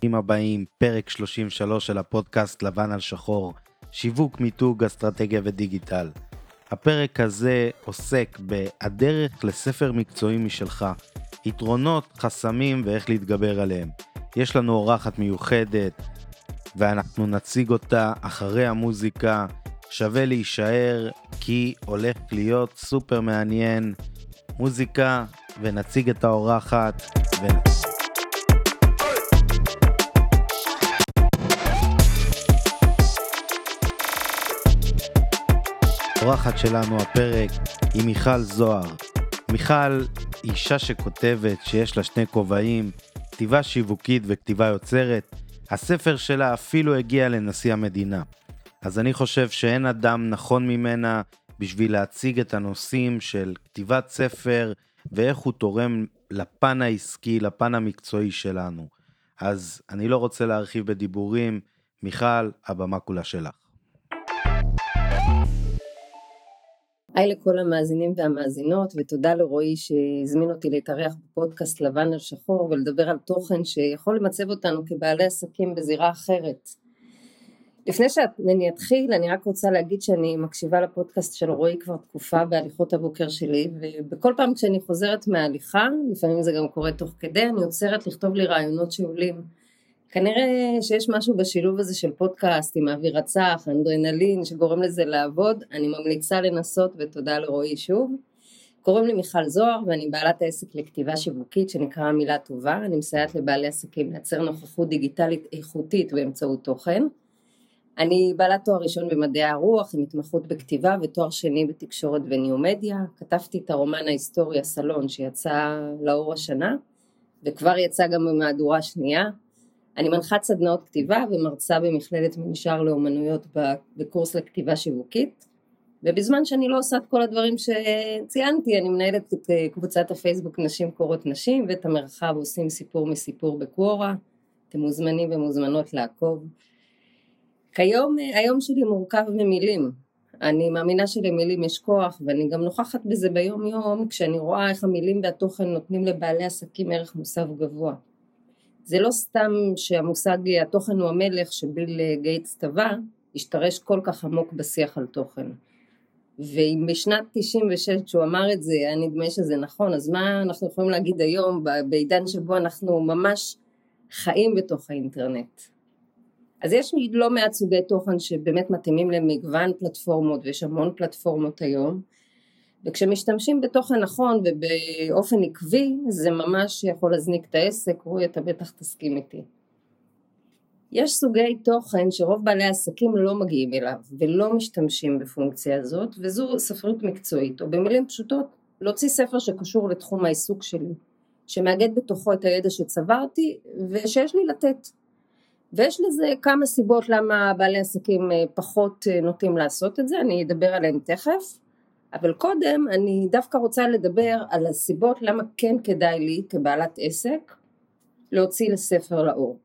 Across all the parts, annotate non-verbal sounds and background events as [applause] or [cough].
ברוכים הבאים, פרק 33 של הפודקאסט לבן על שחור, שיווק, מיתוג, אסטרטגיה ודיגיטל. הפרק הזה עוסק ב"הדרך לספר מקצועי משלך", יתרונות, חסמים ואיך להתגבר עליהם. יש לנו אורחת מיוחדת, ואנחנו נציג אותה אחרי המוזיקה. שווה להישאר, כי הולך להיות סופר מעניין. מוזיקה, ונציג את האורחת. ונ... האורחת שלנו הפרק היא מיכל זוהר. מיכל אישה שכותבת שיש לה שני כובעים, כתיבה שיווקית וכתיבה יוצרת. הספר שלה אפילו הגיע לנשיא המדינה. אז אני חושב שאין אדם נכון ממנה בשביל להציג את הנושאים של כתיבת ספר ואיך הוא תורם לפן העסקי, לפן המקצועי שלנו. אז אני לא רוצה להרחיב בדיבורים, מיכל, הבמה כולה שלך. היי לכל המאזינים והמאזינות ותודה לרועי שהזמין אותי להתארח בפודקאסט לבן על שחור ולדבר על תוכן שיכול למצב אותנו כבעלי עסקים בזירה אחרת. לפני שאני אתחיל אני רק רוצה להגיד שאני מקשיבה לפודקאסט של רועי כבר תקופה בהליכות הבוקר שלי ובכל פעם כשאני חוזרת מההליכה, לפעמים זה גם קורה תוך כדי, אני עוצרת לכתוב לי רעיונות שעולים כנראה שיש משהו בשילוב הזה של פודקאסט עם אוויר צח, אנדרנלין, שגורם לזה לעבוד, אני ממליצה לנסות ותודה לרועי שוב. קוראים לי מיכל זוהר ואני בעלת העסק לכתיבה שיווקית שנקרא מילה טובה, אני מסייעת לבעלי עסקים לייצר נוכחות דיגיטלית איכותית באמצעות תוכן. אני בעלת תואר ראשון במדעי הרוח עם התמחות בכתיבה ותואר שני בתקשורת וניו-מדיה, כתבתי את הרומן ההיסטורי הסלון שיצא לאור השנה וכבר יצא גם במהדורה שנייה, אני מנחת סדנאות כתיבה ומרצה במכללת מנשר לאומנויות בקורס לכתיבה שיווקית ובזמן שאני לא עושה את כל הדברים שציינתי אני מנהלת את אה, קבוצת הפייסבוק נשים קורות נשים ואת המרחב עושים סיפור מסיפור בקוורה אתם מוזמנים ומוזמנות לעקוב. כיום אה, היום שלי מורכב ממילים. אני מאמינה שלמילים יש כוח ואני גם נוכחת בזה ביום יום כשאני רואה איך המילים והתוכן נותנים לבעלי עסקים ערך מוסף גבוה זה לא סתם שהמושג התוכן הוא המלך שביל גייטס טבע, השתרש כל כך עמוק בשיח על תוכן. ואם בשנת 96 שהוא אמר את זה היה נדמה שזה נכון, אז מה אנחנו יכולים להגיד היום בעידן שבו אנחנו ממש חיים בתוך האינטרנט. אז יש לא מעט סוגי תוכן שבאמת מתאימים למגוון פלטפורמות ויש המון פלטפורמות היום וכשמשתמשים בתוכן נכון ובאופן עקבי זה ממש יכול להזניק את העסק, רועי אתה בטח תסכים איתי. יש סוגי תוכן שרוב בעלי העסקים לא מגיעים אליו ולא משתמשים בפונקציה הזאת וזו ספרות מקצועית או במילים פשוטות להוציא ספר שקשור לתחום העיסוק שלי שמאגד בתוכו את הידע שצברתי ושיש לי לתת. ויש לזה כמה סיבות למה בעלי עסקים אה, פחות אה, נוטים לעשות את זה אני אדבר עליהם תכף אבל קודם אני דווקא רוצה לדבר על הסיבות למה כן כדאי לי כבעלת עסק להוציא לספר לאור.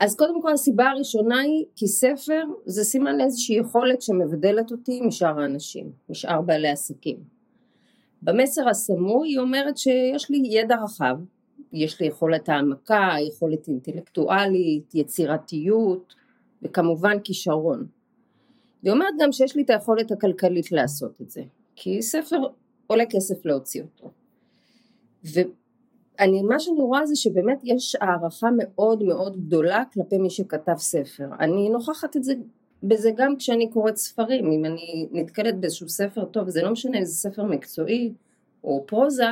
אז קודם כל הסיבה הראשונה היא כי ספר זה סימן לאיזושהי יכולת שמבדלת אותי משאר האנשים, משאר בעלי עסקים. במסר הסמוי היא אומרת שיש לי ידע רחב, יש לי יכולת העמקה, יכולת אינטלקטואלית, יצירתיות וכמובן כישרון. והיא אומרת גם שיש לי את היכולת הכלכלית לעשות את זה, כי ספר עולה כסף להוציא אותו. ואני, מה שאני רואה זה שבאמת יש הערכה מאוד מאוד גדולה כלפי מי שכתב ספר. אני נוכחת את זה בזה גם כשאני קוראת ספרים, אם אני נתקלת באיזשהו ספר טוב, זה לא משנה אם זה ספר מקצועי או פרוזה,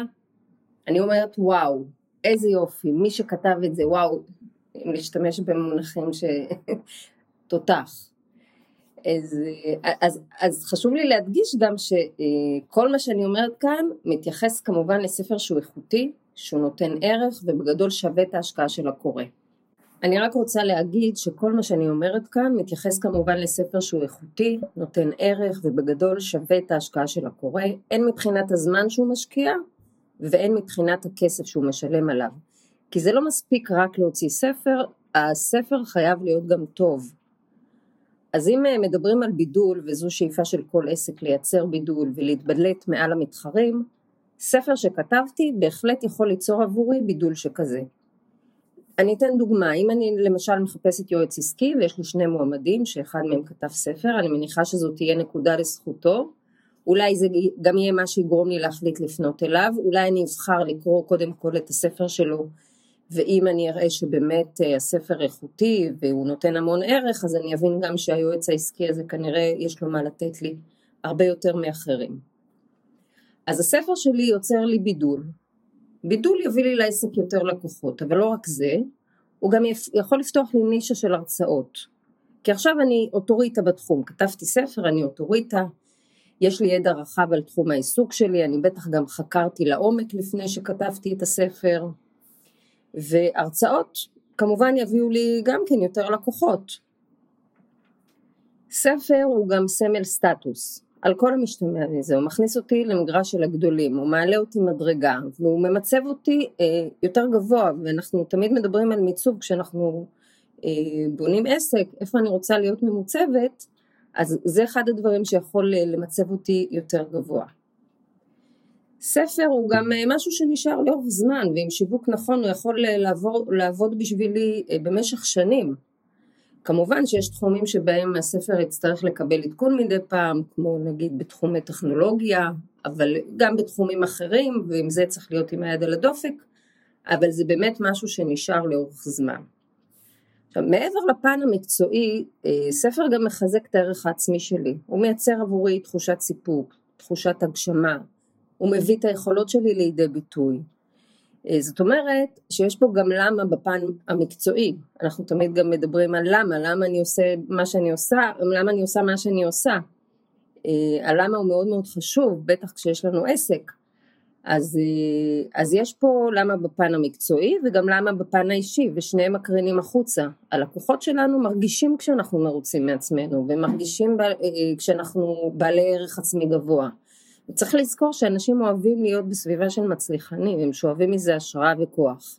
אני אומרת וואו, איזה יופי, מי שכתב את זה, וואו, אם להשתמש במונחים ש... [laughs] תותח. אז, אז, אז חשוב לי להדגיש גם שכל מה שאני אומרת כאן מתייחס כמובן לספר שהוא איכותי, שהוא נותן ערך ובגדול שווה את ההשקעה של הקורא. אני רק רוצה להגיד שכל מה שאני אומרת כאן מתייחס כמובן לספר שהוא איכותי, נותן ערך ובגדול שווה את ההשקעה של הקורא, הן מבחינת הזמן שהוא משקיע והן מבחינת הכסף שהוא משלם עליו. כי זה לא מספיק רק להוציא ספר, הספר חייב להיות גם טוב. אז אם אה, מדברים על בידול, וזו שאיפה של כל עסק לייצר בידול ולהתבלט מעל המתחרים, ספר שכתבתי בהחלט יכול ליצור עבורי בידול שכזה. אני אתן דוגמה, אם אני למשל מחפשת יועץ עסקי ויש לי שני מועמדים שאחד מהם כתב ספר, אני מניחה שזאת תהיה נקודה לזכותו, אולי זה גם יהיה מה שיגרום לי להחליט לפנות אליו, אולי אני אבחר לקרוא קודם כל את הספר שלו, ואם אני אראה שבאמת אה, הספר איכותי והוא נותן המון ערך, אז אני אבין גם שהיועץ העסקי הזה כנראה יש לו מה לתת לי הרבה יותר מאחרים. אז הספר שלי יוצר לי בידול, בידול יביא לי לעסק יותר לקוחות, אבל לא רק זה, הוא גם יכול לפתוח לי נישה של הרצאות. כי עכשיו אני אוטוריטה בתחום, כתבתי ספר, אני אוטוריטה, יש לי ידע רחב על תחום העיסוק שלי, אני בטח גם חקרתי לעומק לפני שכתבתי את הספר, והרצאות כמובן יביאו לי גם כן יותר לקוחות. ספר הוא גם סמל סטטוס, על כל המשתמע מזה, הוא מכניס אותי למגרש של הגדולים, הוא מעלה אותי מדרגה והוא ממצב אותי אה, יותר גבוה ואנחנו תמיד מדברים על מיצוב כשאנחנו אה, בונים עסק, איפה אני רוצה להיות ממוצבת, אז זה אחד הדברים שיכול אה, למצב אותי יותר גבוה. ספר הוא גם אה, משהו שנשאר לאורך זמן ועם שיווק נכון הוא יכול אה, לעבור, לעבוד בשבילי אה, במשך שנים כמובן שיש תחומים שבהם הספר יצטרך לקבל עדכון מדי פעם, כמו נגיד בתחומי טכנולוגיה, אבל גם בתחומים אחרים, ועם זה צריך להיות עם היד על הדופק, אבל זה באמת משהו שנשאר לאורך זמן. עכשיו, מעבר לפן המקצועי, ספר גם מחזק את הערך העצמי שלי. הוא מייצר עבורי תחושת סיפוק, תחושת הגשמה, הוא מביא את היכולות שלי לידי ביטוי. אה, זאת אומרת שיש פה גם למה בפן המקצועי, אנחנו תמיד גם מדברים על למה, למה אני עושה מה שאני עושה, למה אני עושה מה שאני עושה. אה, הלמה הוא מאוד מאוד חשוב, בטח כשיש לנו עסק. אז, אה, אז יש פה למה בפן המקצועי וגם למה בפן האישי, ושניהם מקרינים החוצה. הלקוחות שלנו מרגישים כשאנחנו מרוצים מעצמנו, ומרגישים כשאנחנו בעלי ערך עצמי גבוה. צריך לזכור שאנשים אוהבים להיות בסביבה של מצליחנים, הם שואבים מזה השראה וכוח.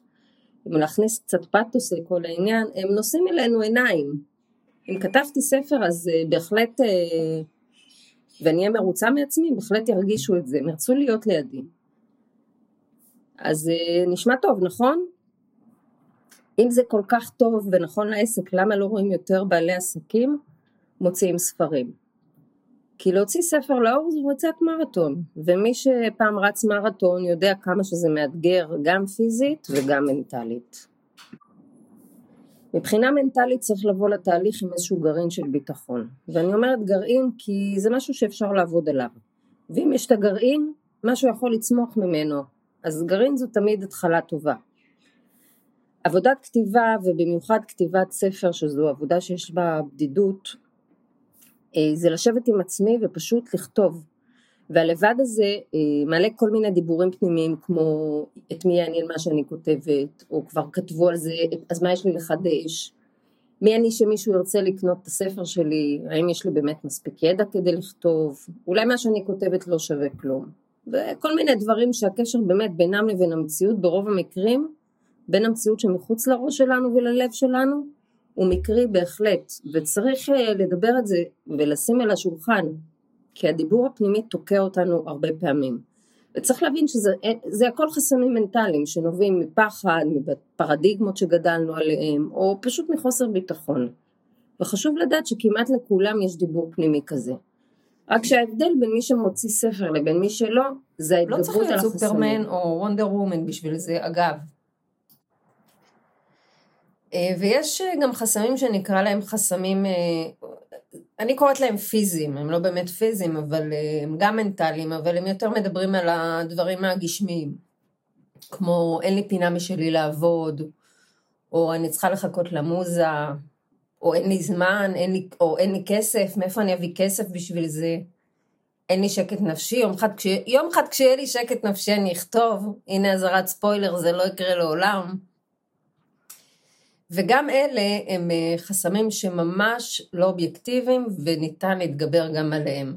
אם להכניס קצת פתוס לכל העניין, הם נושאים אלינו עיניים. אם כתבתי ספר אז uh, בהחלט, uh, ואני אהיה מרוצה מעצמי, בהחלט ירגישו את זה, הם ירצו להיות לידי. אז uh, נשמע טוב, נכון? אם זה כל כך טוב ונכון לעסק, למה לא רואים יותר בעלי עסקים מוציאים ספרים? כי להוציא ספר לאור זו ריצת מרתון, ומי שפעם רץ מרתון יודע כמה שזה מאתגר גם פיזית וגם מנטלית. מבחינה מנטלית צריך לבוא לתהליך עם איזשהו גרעין של ביטחון, ואני אומרת גרעין כי זה משהו שאפשר לעבוד עליו, ואם יש את הגרעין, משהו יכול לצמוח ממנו, אז גרעין זו תמיד התחלה טובה. עבודת כתיבה ובמיוחד כתיבת ספר שזו עבודה שיש בה בדידות זה לשבת עם עצמי ופשוט לכתוב. והלבד הזה אה, מעלה כל מיני דיבורים פנימיים כמו את מי יעניין מה שאני כותבת, או כבר כתבו על זה, אז מה יש לי לחדש, מי אני שמישהו ירצה לקנות את הספר שלי, האם יש לי באמת מספיק ידע כדי לכתוב, אולי מה שאני כותבת לא שווה כלום. וכל מיני דברים שהקשר באמת בינם לבין המציאות ברוב המקרים, בין המציאות שמחוץ לראש שלנו וללב שלנו, הוא מקרי בהחלט, וצריך אה, לדבר את זה ולשים על השולחן, כי הדיבור הפנימי תוקע אותנו הרבה פעמים. וצריך להבין שזה אה, הכל חסמים מנטליים שנובעים מפחד, מפרדיגמות שגדלנו עליהם, או פשוט מחוסר ביטחון. וחשוב לדעת שכמעט לכולם יש דיבור פנימי כזה. רק שההבדל בין מי שמוציא ספר לבין מי שלא, זה לא ההתגברות על החסמים. לא צריך להיות סופרמן או וונדר וומן בשביל זה, אגב. אה, ויש אה, גם חסמים שנקרא להם חסמים, אה, אני קוראת להם פיזיים, הם לא באמת פיזיים, אבל הם גם מנטליים, אבל הם יותר מדברים על הדברים הגשמיים, כמו אין לי פינה משלי לעבוד, או אני צריכה לחכות למוזה, או אין לי זמן, אין לי, או אין לי כסף, מאיפה אני אביא כסף בשביל זה? אין לי שקט נפשי, יום אחד, כש... יום אחד כשיהיה לי שקט נפשי אני אכתוב, הנה אזהרת ספוילר, זה לא יקרה לעולם. וגם אלה הם אה, חסמים שממש לא אובייקטיביים וניתן להתגבר גם עליהם.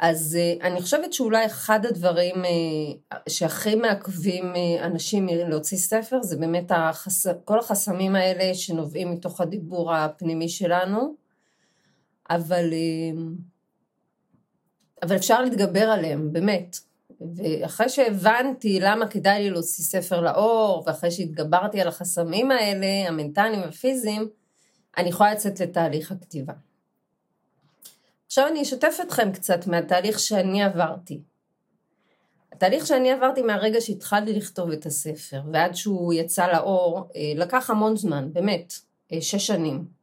אז אה, אני חושבת שאולי אחד הדברים אה, שהכי מעכבים אנשים להוציא ספר זה באמת החס... כל החסמים האלה שנובעים מתוך הדיבור הפנימי שלנו, אבל, אבל אפשר להתגבר עליהם, באמת. ואחרי שהבנתי למה כדאי לי להוציא ספר לאור, ואחרי שהתגברתי על החסמים האלה, המנטליים והפיזיים, אני יכולה לצאת לתהליך הכתיבה. עכשיו אני אשתף אתכם קצת מהתהליך שאני עברתי. התהליך שאני עברתי מהרגע שהתחלתי לכתוב את הספר ועד שהוא יצא לאור, אה, לקח המון זמן, באמת, אה, שש שנים.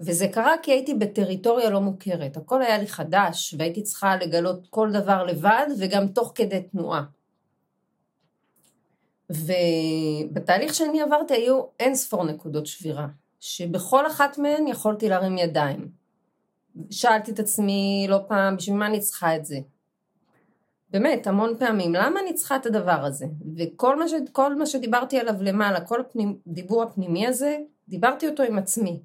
וזה קרה כי הייתי בטריטוריה לא מוכרת, הכל היה לי חדש והייתי צריכה לגלות כל דבר לבד וגם תוך כדי תנועה. ובתהליך שאני עברתי היו אין ספור נקודות שבירה, שבכל אחת מהן יכולתי להרים ידיים. שאלתי את עצמי לא פעם, בשביל מה אני צריכה את זה? באמת, המון פעמים, למה אני צריכה את הדבר הזה? וכל מה, ש, מה שדיברתי עליו למעלה, כל הדיבור הפנימי הזה, דיברתי אותו עם עצמי.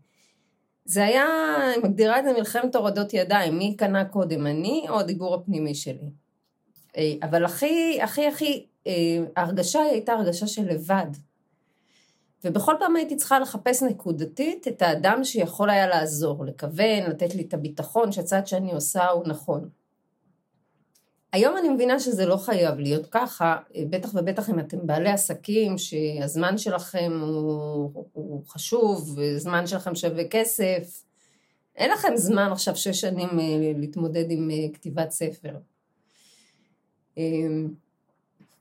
זה היה, אני מגדירה את זה מלחמת הורדות ידיים, מי קנה קודם, אני או הדיבור הפנימי שלי. אה, אבל הכי, הכי, הכי, אה, ההרגשה הייתה הרגשה של לבד. ובכל פעם הייתי צריכה לחפש נקודתית את האדם שיכול היה לעזור, לכוון, לתת לי את הביטחון שהצעד שאני עושה הוא נכון. היום אני מבינה שזה לא חייב להיות ככה, בטח ובטח אם אתם בעלי עסקים שהזמן שלכם הוא, הוא חשוב וזמן שלכם שווה כסף. אין לכם זמן עכשיו שש שנים אה, להתמודד עם אה, כתיבת ספר. אמ,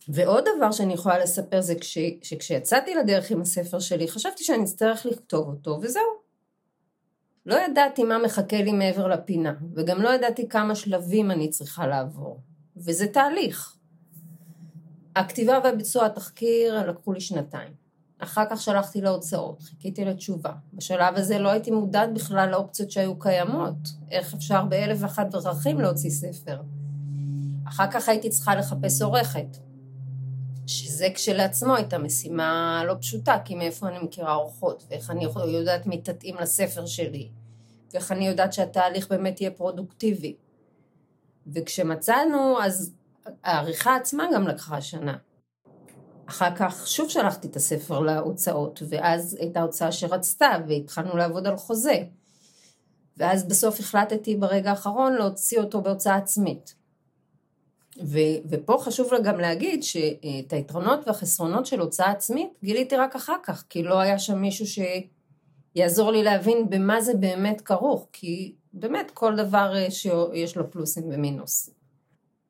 ועוד דבר שאני יכולה לספר זה כש, שכשיצאתי לדרך עם הספר שלי חשבתי שאני אצטרך לכתוב אותו וזהו. לא ידעתי מה מחכה לי מעבר לפינה וגם לא ידעתי כמה שלבים אני צריכה לעבור. וזה תהליך. הכתיבה והביצוע התחקיר לקחו לי שנתיים. אחר כך שלחתי להוצאות, חיכיתי לתשובה. בשלב הזה לא הייתי מודעת בכלל לאופציות שהיו קיימות. איך אפשר באלף ואחת דרכים להוציא ספר. אחר כך הייתי צריכה לחפש עורכת, שזה כשלעצמו הייתה משימה לא פשוטה, כי מאיפה אני מכירה עורכות, ואיך אני יודעת מי תתאים לספר שלי, ואיך אני יודעת שהתהליך באמת יהיה פרודוקטיבי. וכשמצאנו, אז העריכה עצמה גם לקחה שנה. אחר כך שוב שלחתי את הספר להוצאות, ואז הייתה הוצאה שרצתה, והתחלנו לעבוד על חוזה. ואז בסוף החלטתי ברגע האחרון להוציא אותו בהוצאה עצמית. ו, ופה חשוב גם להגיד שאת היתרונות והחסרונות של הוצאה עצמית גיליתי רק אחר כך, כי לא היה שם מישהו שיעזור לי להבין במה זה באמת כרוך, כי באמת כל דבר אה, שיש לו פלוסים ומינוס.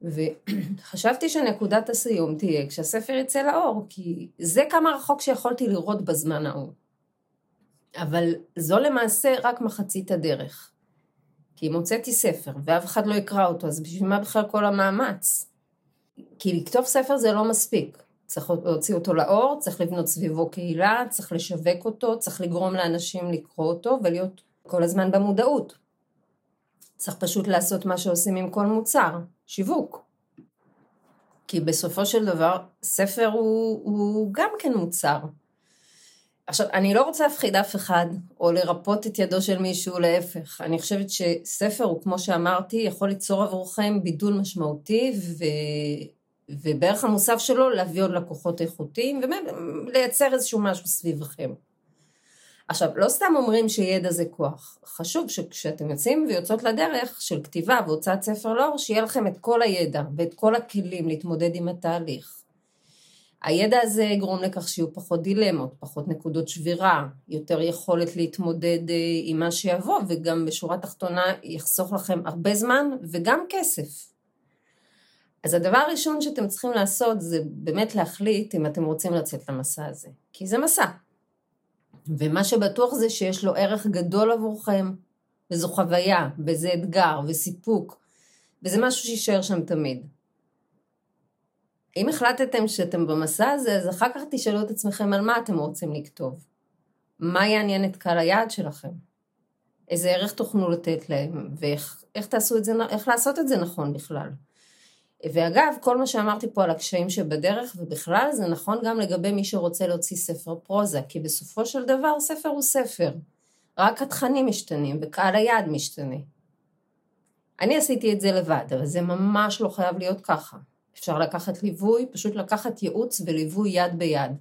וחשבתי שנקודת הסיום תהיה כשהספר יצא לאור, כי זה כמה רחוק שיכולתי לראות בזמן ההוא. אבל זו למעשה רק מחצית הדרך. כי אם הוצאתי ספר ואף אחד לא יקרא אותו, אז בשביל מה בכלל כל המאמץ? כי לכתוב ספר זה לא מספיק. צריך להוציא אותו לאור, צריך לבנות סביבו קהילה, צריך לשווק אותו, צריך לגרום לאנשים לקרוא אותו ולהיות כל הזמן במודעות. צריך פשוט לעשות מה שעושים עם כל מוצר, שיווק. כי בסופו של דבר, ספר הוא, הוא גם כן מוצר. עכשיו, אני לא רוצה להפחיד אף אחד, או לרפות את ידו של מישהו, להפך. אני חושבת שספר הוא, כמו שאמרתי, יכול ליצור עבורכם בידול משמעותי, ו... ובערך המוסף שלו להביא עוד לקוחות איכותיים, ולייצר איזשהו משהו סביבכם. עכשיו, לא סתם אומרים שידע זה כוח. חשוב שכשאתם יוצאים ויוצאות לדרך של כתיבה והוצאת ספר לאור, שיהיה לכם את כל הידע ואת כל הכלים להתמודד עם התהליך. הידע הזה יגרום לכך שיהיו פחות דילמות, פחות נקודות שבירה, יותר יכולת להתמודד אה, עם מה שיבוא, וגם בשורה תחתונה יחסוך לכם הרבה זמן וגם כסף. אז הדבר הראשון שאתם צריכים לעשות זה באמת להחליט אם אתם רוצים לצאת למסע הזה, כי זה מסע. ומה שבטוח זה שיש לו ערך גדול עבורכם, וזו חוויה, וזה אתגר, וסיפוק, וזה משהו שיישאר שם תמיד. אם החלטתם שאתם במסע הזה, אז אחר כך תשאלו את עצמכם על מה אתם רוצים לכתוב. מה יעניין את קהל היעד שלכם? איזה ערך תוכלו לתת להם, ואיך תעשו את זה, איך לעשות את זה נכון בכלל. ואגב, כל מה שאמרתי פה על הקשיים שבדרך, ובכלל זה נכון גם לגבי מי שרוצה להוציא ספר פרוזה, כי בסופו של דבר ספר הוא ספר. רק התכנים משתנים וקהל היעד משתנה. אני עשיתי את זה לבד, אבל זה ממש לא חייב להיות ככה. אפשר לקחת ליווי, פשוט לקחת ייעוץ וליווי יד ביד,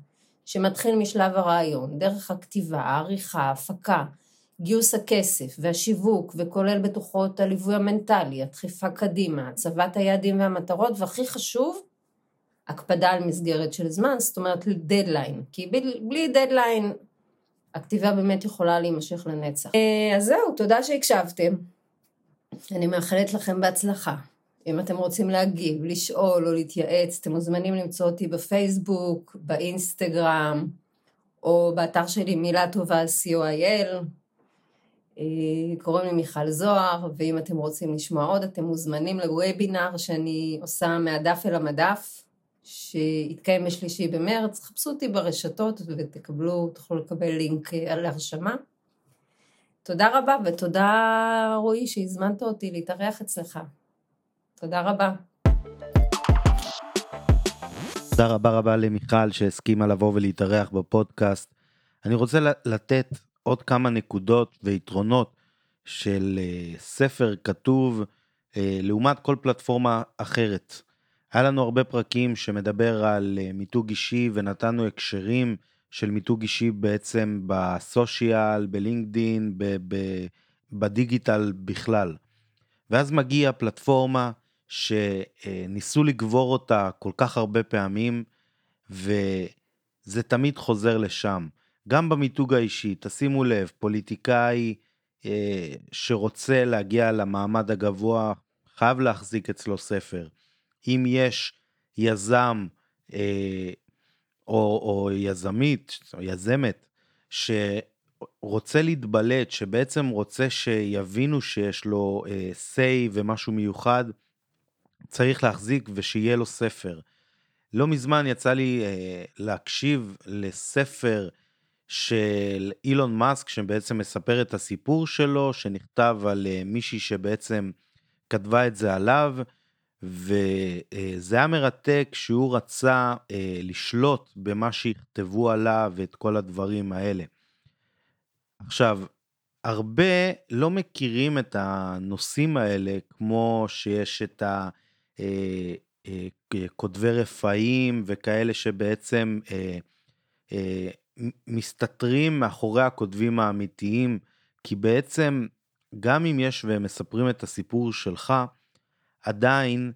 שמתחיל משלב הרעיון, דרך הכתיבה, העריכה, ההפקה, גיוס הכסף והשיווק, וכולל בתוכו את הליווי המנטלי, הדחיפה קדימה, הצבת היעדים והמטרות, והכי חשוב, הקפדה על מסגרת של זמן, זאת אומרת דדליין, כי בלי, דדליין הכתיבה באמת יכולה להימשך לנצח. אה, אז זהו, תודה שהקשבתם. אני מאחלת לכם בהצלחה. אם אתם רוצים להגיב, לשאול או להתייעץ, אתם מוזמנים למצוא אותי בפייסבוק, באינסטגרם, או באתר שלי מילה טובה co.il. אה, קוראים לי מיכל זוהר, ואם אתם רוצים לשמוע עוד, אתם מוזמנים לוובינר שאני עושה מהדף אל המדף, שיתקיים בשלישי במרץ, חפשו אותי ברשתות ותקבלו, תוכלו לקבל לינק אה, על הרשמה. תודה רבה, ותודה רועי שהזמנת אותי להתארח אצלך. תודה רבה. תודה רבה רבה למיכל שהסכימה לבוא ולהתארח בפודקאסט. אני רוצה לתת עוד כמה נקודות ויתרונות של uh, ספר כתוב uh, לעומת כל פלטפורמה אחרת. היה לנו הרבה פרקים שמדבר על uh, מיתוג אישי ונתנו הקשרים של מיתוג אישי בעצם בסושיאל, בלינקדין, בדיגיטל בכלל. ואז מגיעה פלטפורמה שניסו לגבור אותה כל כך הרבה פעמים, וזה תמיד חוזר לשם. גם במיתוג האישי, תשימו לב, פוליטיקאי אה, שרוצה להגיע למעמד הגבוה, חייב להחזיק אצלו ספר. אם יש יזם אה, או, או יזמית, או יזמת, שרוצה להתבלט, שבעצם רוצה שיבינו שיש לו אה, say ומשהו מיוחד, צריך להחזיק ושיהיה לו ספר. לא מזמן יצא לי אה, להקשיב לספר של אילון מאסק, שבעצם מספר את הסיפור שלו, שנכתב על אה, מישהי שבעצם כתבה את זה עליו, וזה היה מרתק שהוא רצה אה, לשלוט במה שיכתבו עליו ואת כל הדברים האלה. עכשיו, הרבה לא מכירים את הנושאים האלה, כמו שיש את ה... אה, כותבי רפאים וכאלה שבעצם מסתתרים מאחורי הכותבים האמיתיים, כי בעצם גם אם יש והם מספרים את הסיפור שלך, עדיין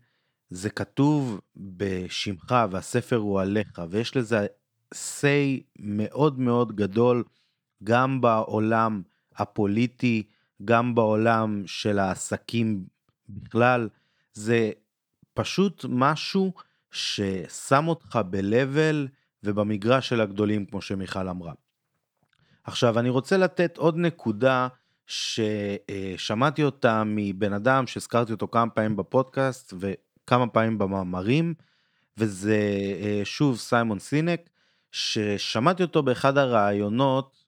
זה כתוב בשמך והספר הוא עליך, ויש לזה say מאוד מאוד גדול גם בעולם הפוליטי, גם בעולם של העסקים בכלל. זה פשוט משהו ששם אותך ב-level ובמגרש של הגדולים, כמו שמיכל אמרה. עכשיו, אני רוצה לתת עוד נקודה ששמעתי אותה מבן אדם שהזכרתי אותו כמה פעמים בפודקאסט וכמה פעמים במאמרים, וזה אה, שוב סיימון סינק, ששמעתי אותו באחד הראיונות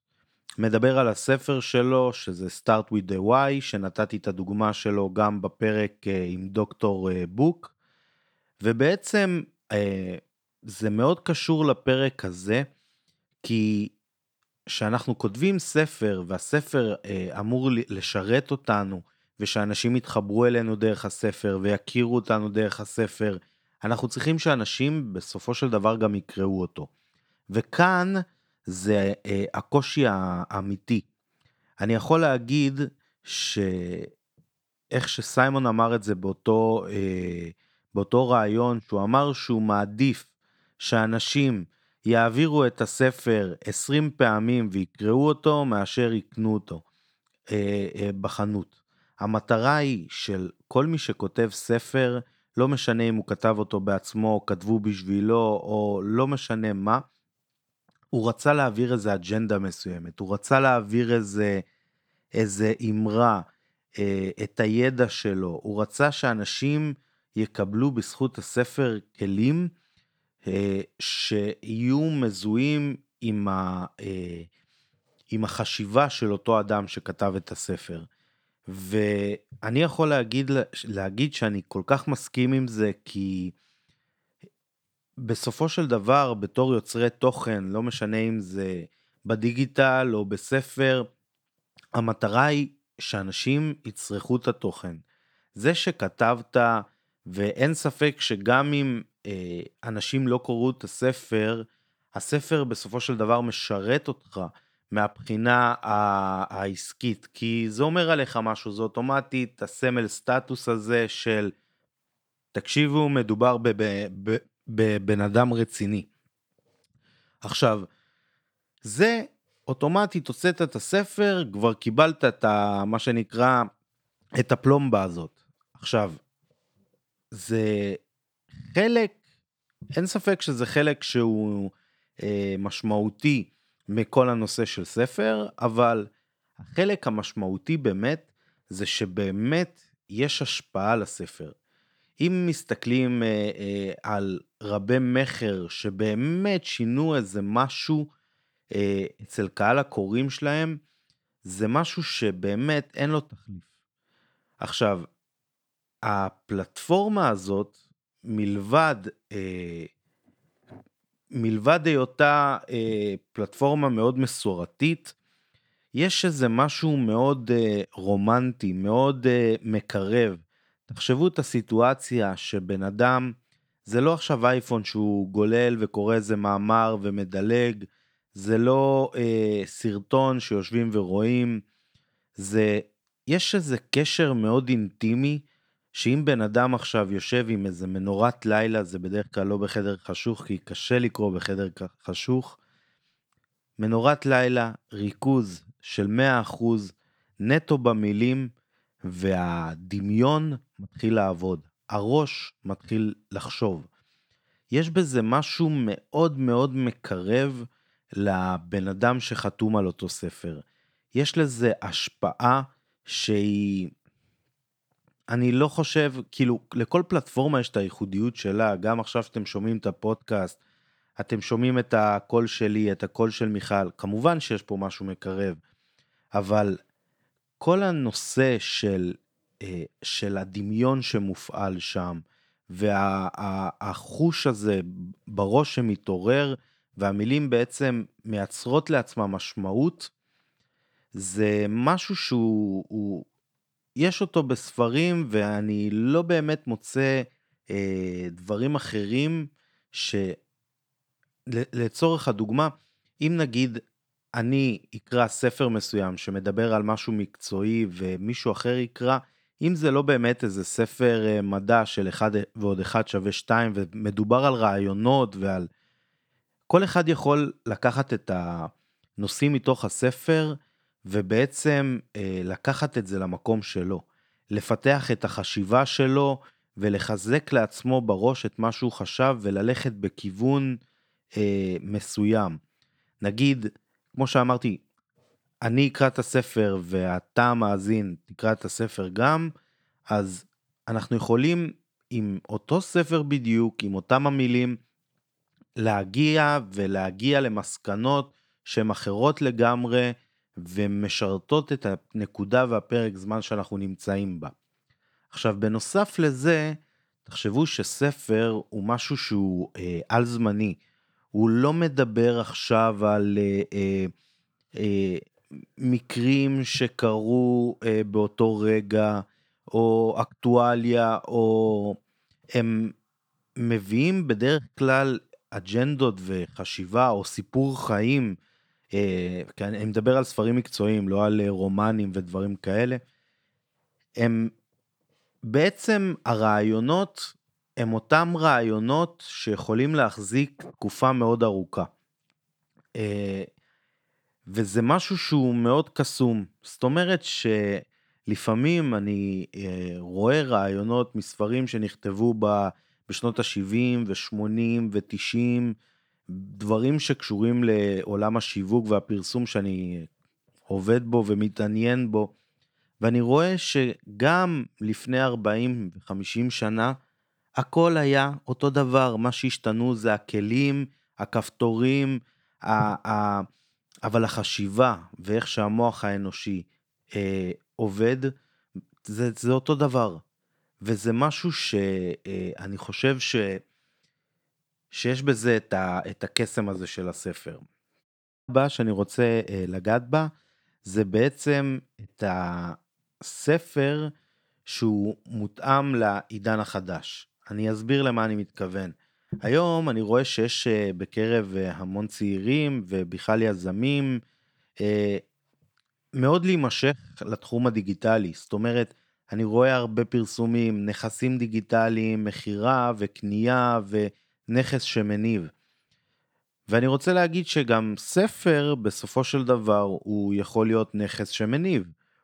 מדבר על הספר שלו, שזה Start with the Why, שנתתי את הדוגמה שלו גם בפרק אה, עם דוקטור אה, בוק, ובעצם זה מאוד קשור לפרק הזה, כי כשאנחנו כותבים ספר והספר אה, אמור לשרת אותנו ושאנשים יתחברו אלינו דרך הספר ויכירו אותנו דרך הספר, אנחנו צריכים שאנשים בסופו של דבר גם יקראו אותו. וכאן זה אה, הקושי האמיתי. אני יכול להגיד שאיך שסיימון אמר את זה באותו, אה, באותו רעיון, שהוא אמר שהוא מעדיף שאנשים יעבירו את הספר 20 פעמים ויקראו אותו מאשר יקנו אותו אה, אה, בחנות. המטרה היא של כל מי שכותב ספר, לא משנה אם הוא כתב אותו בעצמו, כתבו בשבילו, או לא משנה מה, הוא רצה להעביר איזה אג'נדה מסוימת, הוא רצה להעביר איזה, איזה אמרה, אה, את הידע שלו, הוא רצה שאנשים יקבלו בזכות הספר כלים שיהיו מזוהים עם, ה, אה, עם החשיבה של אותו אדם שכתב את הספר. ואני יכול להגיד, להגיד שאני כל כך מסכים עם זה, כי בסופו של דבר, בתור יוצרי תוכן, לא משנה אם זה בדיגיטל או בספר, המטרה היא שאנשים יצרכו את התוכן. זה שכתבת, ואין ספק שגם אם אה, אנשים לא קראו את הספר, הספר בסופו של דבר משרת אותך מהבחינה העסקית, כי זה אומר עליך משהו, זה אוטומטית הסמל סטטוס הזה של תקשיבו, מדובר בבן אדם רציני. עכשיו, זה אוטומטית הוצאת את הספר, כבר קיבלת את ה, מה שנקרא, את הפלומבה הזאת. עכשיו, זה חלק, אין ספק שזה חלק שהוא אה, משמעותי מכל הנושא של ספר, אבל החלק המשמעותי באמת זה שבאמת יש השפעה לספר. אם מסתכלים אה, אה, על רבי מכר שבאמת שינו איזה משהו אה, אצל קהל הקוראים שלהם, זה משהו שבאמת אין לו תחליף. עכשיו, הפלטפורמה הזאת, מלבד, אה, מלבד היותה אה, פלטפורמה מאוד מסורתית, יש איזה משהו מאוד אה, רומנטי, מאוד מקרב. תחשבו את הסיטואציה שבן אדם, זה לא עכשיו אייפון שהוא גולל וקורא איזה מאמר ומדלג, זה לא אה, סרטון שיושבים ורואים, זה, יש איזה קשר מאוד אינטימי, שאם בן אדם עכשיו יושב עם איזה מנורת לילה, זה בדרך כלל לא בחדר חשוך, כי קשה לקרוא בחדר חשוך, מנורת לילה, ריכוז של 100% נטו במילים, והדמיון מתחיל לעבוד, הראש מתחיל לחשוב. יש בזה משהו מאוד מאוד מקרב לבן אדם שחתום על אותו ספר. יש לזה השפעה שהיא... אני לא חושב, כאילו, לכל פלטפורמה יש את הייחודיות שלה, גם עכשיו שאתם שומעים את הפודקאסט, אתם שומעים את הקול שלי, את הקול של מיכל, כמובן שיש פה משהו מקרב, אבל כל הנושא של, אה, של הדמיון שמופעל שם, והחוש הזה בראש שמתעורר, והמילים בעצם מייצרות לעצמם משמעות, זה משהו שהוא, הוא, יש אותו בספרים ואני לא באמת מוצא אה, דברים אחרים שלצורך הדוגמה, אם נגיד אני אקרא ספר מסוים שמדבר על משהו מקצועי ומישהו אחר יקרא, אם זה לא באמת איזה ספר אה, מדע של אחד ועוד אחד שווה שתיים ומדובר על רעיונות ועל כל אחד יכול לקחת את הנושאים מתוך הספר ובעצם אה, לקחת את זה למקום שלו, לפתח את החשיבה שלו ולחזק לעצמו בראש את מה שהוא חשב וללכת בכיוון אה, מסוים. נגיד, כמו שאמרתי, אני אקרא את הספר ואתה המאזין תקרא את הספר גם, אז אנחנו יכולים עם אותו ספר בדיוק, עם אותם המילים, להגיע ולהגיע למסקנות שהן אחרות לגמרי ומשרתות את הנקודה והפרק זמן שאנחנו נמצאים בה. עכשיו, בנוסף לזה, תחשבו שספר הוא משהו שהוא אה, על זמני. הוא לא מדבר עכשיו על אה, אה, אה, מקרים שקרו אה, באותו רגע, או אקטואליה, או הם מביאים בדרך כלל אג'נדות וחשיבה או סיפור חיים, אה, אני מדבר על ספרים מקצועיים, לא על אה, רומנים ודברים כאלה, הם בעצם הרעיונות הם אותם רעיונות שיכולים להחזיק תקופה מאוד ארוכה. אה, וזה משהו שהוא מאוד קסום. זאת אומרת שלפעמים אני רואה רעיונות מספרים שנכתבו. בשנות ה-70 ו-80 ו-90, דברים שקשורים לעולם השיווק והפרסום שאני עובד בו ומתעניין בו, ואני רואה שגם לפני 40 ו-50 שנה, הכל היה אותו דבר, מה שהשתנו זה הכלים, הכפתורים, ה- ה- אבל החשיבה ואיך שהמוח האנושי אה, עובד, זה, זה אותו דבר. וזה משהו שאני אה, חושב ש... שיש בזה את, ה... את הקסם הזה של הספר. הבא שאני רוצה אה, לגעת בה זה בעצם את הספר שהוא מותאם לעידן החדש. אני אסביר למה אני מתכוון. היום אני רואה שיש אה, בקרב המון צעירים ובכלל יזמים אה, מאוד להימשך לתחום הדיגיטלי. זאת אומרת, אני רואה הרבה פרסומים, נכסים דיגיטליים, מכירה וקנייה ונכס שמניב. ואני רוצה להגיד שגם ספר, בסופו של דבר, הוא יכול להיות נכס שמניב.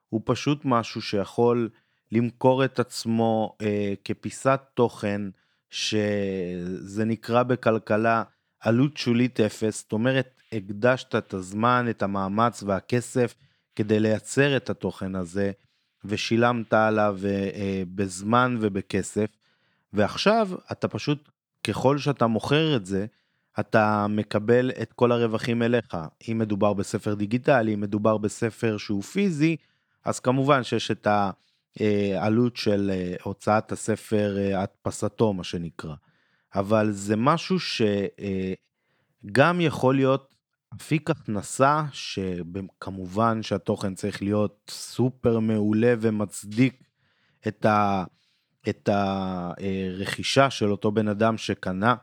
הוא פשוט משהו שיכול למכור את עצמו אה, כפיסת תוכן, שזה נקרא בכלכלה עלות שולית אפס, זאת אומרת, הקדשת את הזמן, את המאמץ והכסף כדי לייצר את התוכן הזה, ושילמת עליו אה, אה, בזמן ובכסף, ועכשיו אתה פשוט, ככל שאתה מוכר את זה, אתה מקבל את כל הרווחים אליך. אם מדובר בספר דיגיטלי, אם מדובר בספר שהוא פיזי, אז כמובן שיש את העלות של אה, הוצאת הספר, אה, הדפסתו, מה שנקרא. אבל זה משהו שגם יכול להיות אפיק הכנסה, שכמובן שהתוכן צריך להיות סופר מעולה ומצדיק את, ה, את הרכישה של אותו בן אדם שקנה.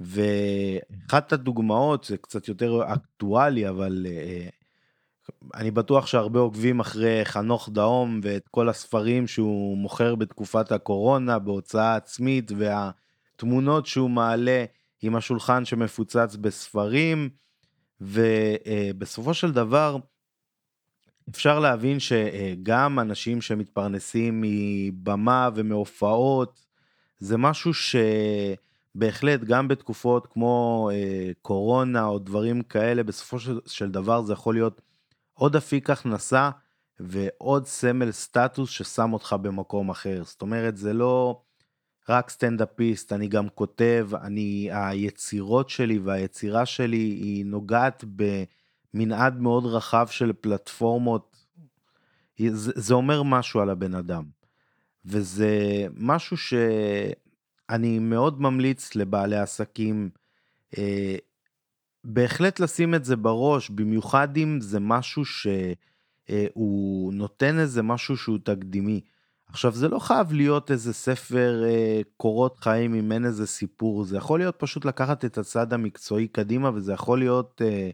ואחת הדוגמאות, זה קצת יותר אקטואלי, אבל אה, אני בטוח שהרבה עוקבים אחרי חנוך דאום ואת כל הספרים שהוא מוכר בתקופת הקורונה בהוצאה עצמית והתמונות שהוא מעלה עם השולחן שמפוצץ בספרים ובסופו של דבר אפשר להבין שגם אנשים שמתפרנסים מבמה ומהופעות זה משהו שבהחלט גם בתקופות כמו אה, קורונה או דברים כאלה בסופו של, דבר זה יכול להיות עוד אפיק הכנסה ועוד סמל סטטוס ששם אותך במקום אחר. זאת אומרת, זה לא רק סטנדאפיסט, אני גם כותב, אני, היצירות שלי והיצירה שלי היא נוגעת במנעד מאוד רחב של פלטפורמות. זה, זה אומר משהו על הבן אדם. וזה משהו שאני מאוד ממליץ לבעלי עסקים אה, בהחלט לשים את זה בראש, במיוחד אם זה משהו שהוא אה, נותן איזה משהו שהוא תקדימי. עכשיו, זה לא חייב להיות איזה ספר אה, קורות חיים אם אין איזה סיפור, זה יכול להיות פשוט לקחת את הצד המקצועי קדימה, וזה יכול להיות אה,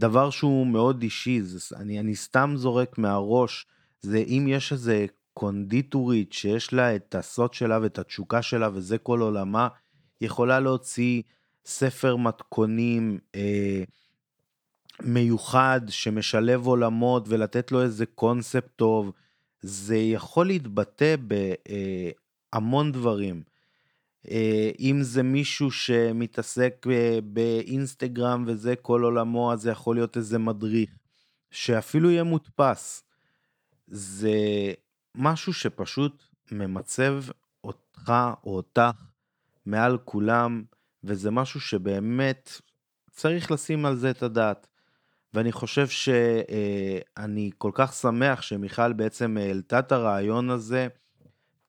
דבר שהוא מאוד אישי, זה, אני, אני סתם זורק מהראש, זה אם יש איזה קונדיטורית שיש לה את הסוד שלה ואת התשוקה שלה וזה כל עולמה, יכולה להוציא ספר מתכונים אה, מיוחד שמשלב עולמות ולתת לו איזה קונספט טוב, זה יכול להתבטא בהמון אה, דברים. אה, אם זה מישהו שמתעסק אה, באינסטגרם וזה כל עולמו, אז זה יכול להיות איזה מדריך, שאפילו יהיה מודפס. זה משהו שפשוט ממצב אותך או אותך מעל כולם. וזה משהו שבאמת צריך לשים על זה את הדעת. ואני חושב שאני אה, כל כך שמח שמיכל בעצם העלתה את הרעיון הזה,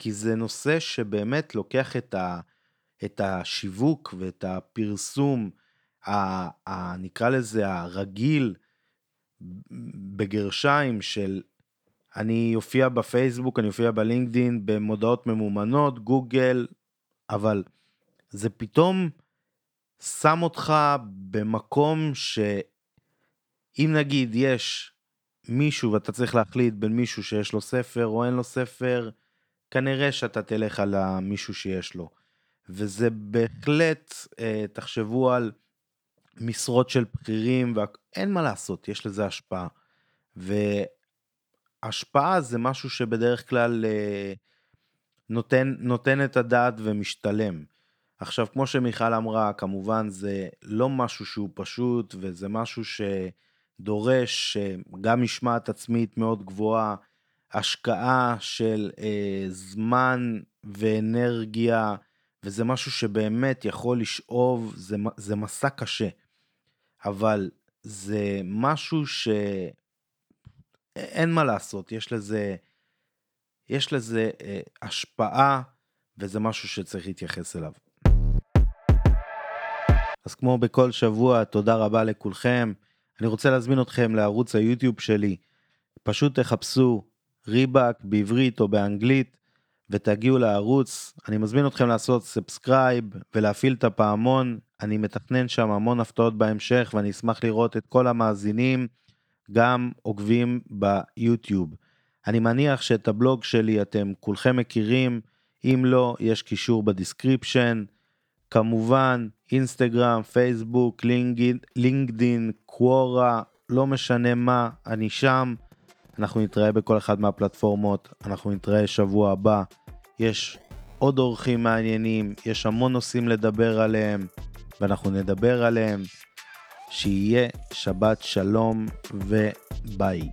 כי זה נושא שבאמת לוקח את, ה, את השיווק ואת הפרסום, ה, ה, נקרא לזה הרגיל, בגרשיים של אני אופיע בפייסבוק, אני אופיע בלינקדין, במודעות ממומנות, גוגל, אבל זה פתאום שם אותך במקום שאם נגיד יש מישהו ואתה צריך להחליט בין מישהו שיש לו ספר או אין לו ספר, כנראה שאתה תלך על המישהו שיש לו. וזה בהחלט, אה, תחשבו על משרות של בכירים, ואין מה לעשות, יש לזה השפעה. והשפעה זה משהו שבדרך כלל אה, נותן, נותן את הדעת ומשתלם. עכשיו, כמו שמיכל אמרה, כמובן זה לא משהו שהוא פשוט, וזה משהו שדורש גם משמעת עצמית מאוד גבוהה, השקעה של אה, זמן ואנרגיה, וזה משהו שבאמת יכול לשאוב, זה, זה מסע קשה. אבל זה משהו שאין מה לעשות, יש לזה, יש לזה אה, השפעה, וזה משהו שצריך להתייחס אליו. אז כמו בכל שבוע, תודה רבה לכולכם. אני רוצה להזמין אתכם לערוץ היוטיוב שלי. פשוט תחפשו ריבק בעברית או באנגלית ותגיעו לערוץ. אני מזמין אתכם לעשות subscribe ולהפעיל את הפעמון. אני מתכנן שם המון הפתעות בהמשך ואני אשמח לראות את כל המאזינים גם עוקבים ביוטיוב. אני מניח שאת הבלוג שלי אתם כולכם מכירים, אם לא, יש קישור ב description. כמובן, אינסטגרם, פייסבוק, לינקדין, Quora, לא משנה מה, אני שם. אנחנו נתראה בכל אחד מהפלטפורמות, אנחנו נתראה שבוע הבא. יש עוד אורחים מעניינים, יש המון נושאים לדבר עליהם, ואנחנו נדבר עליהם. שיהיה שבת שלום וביי.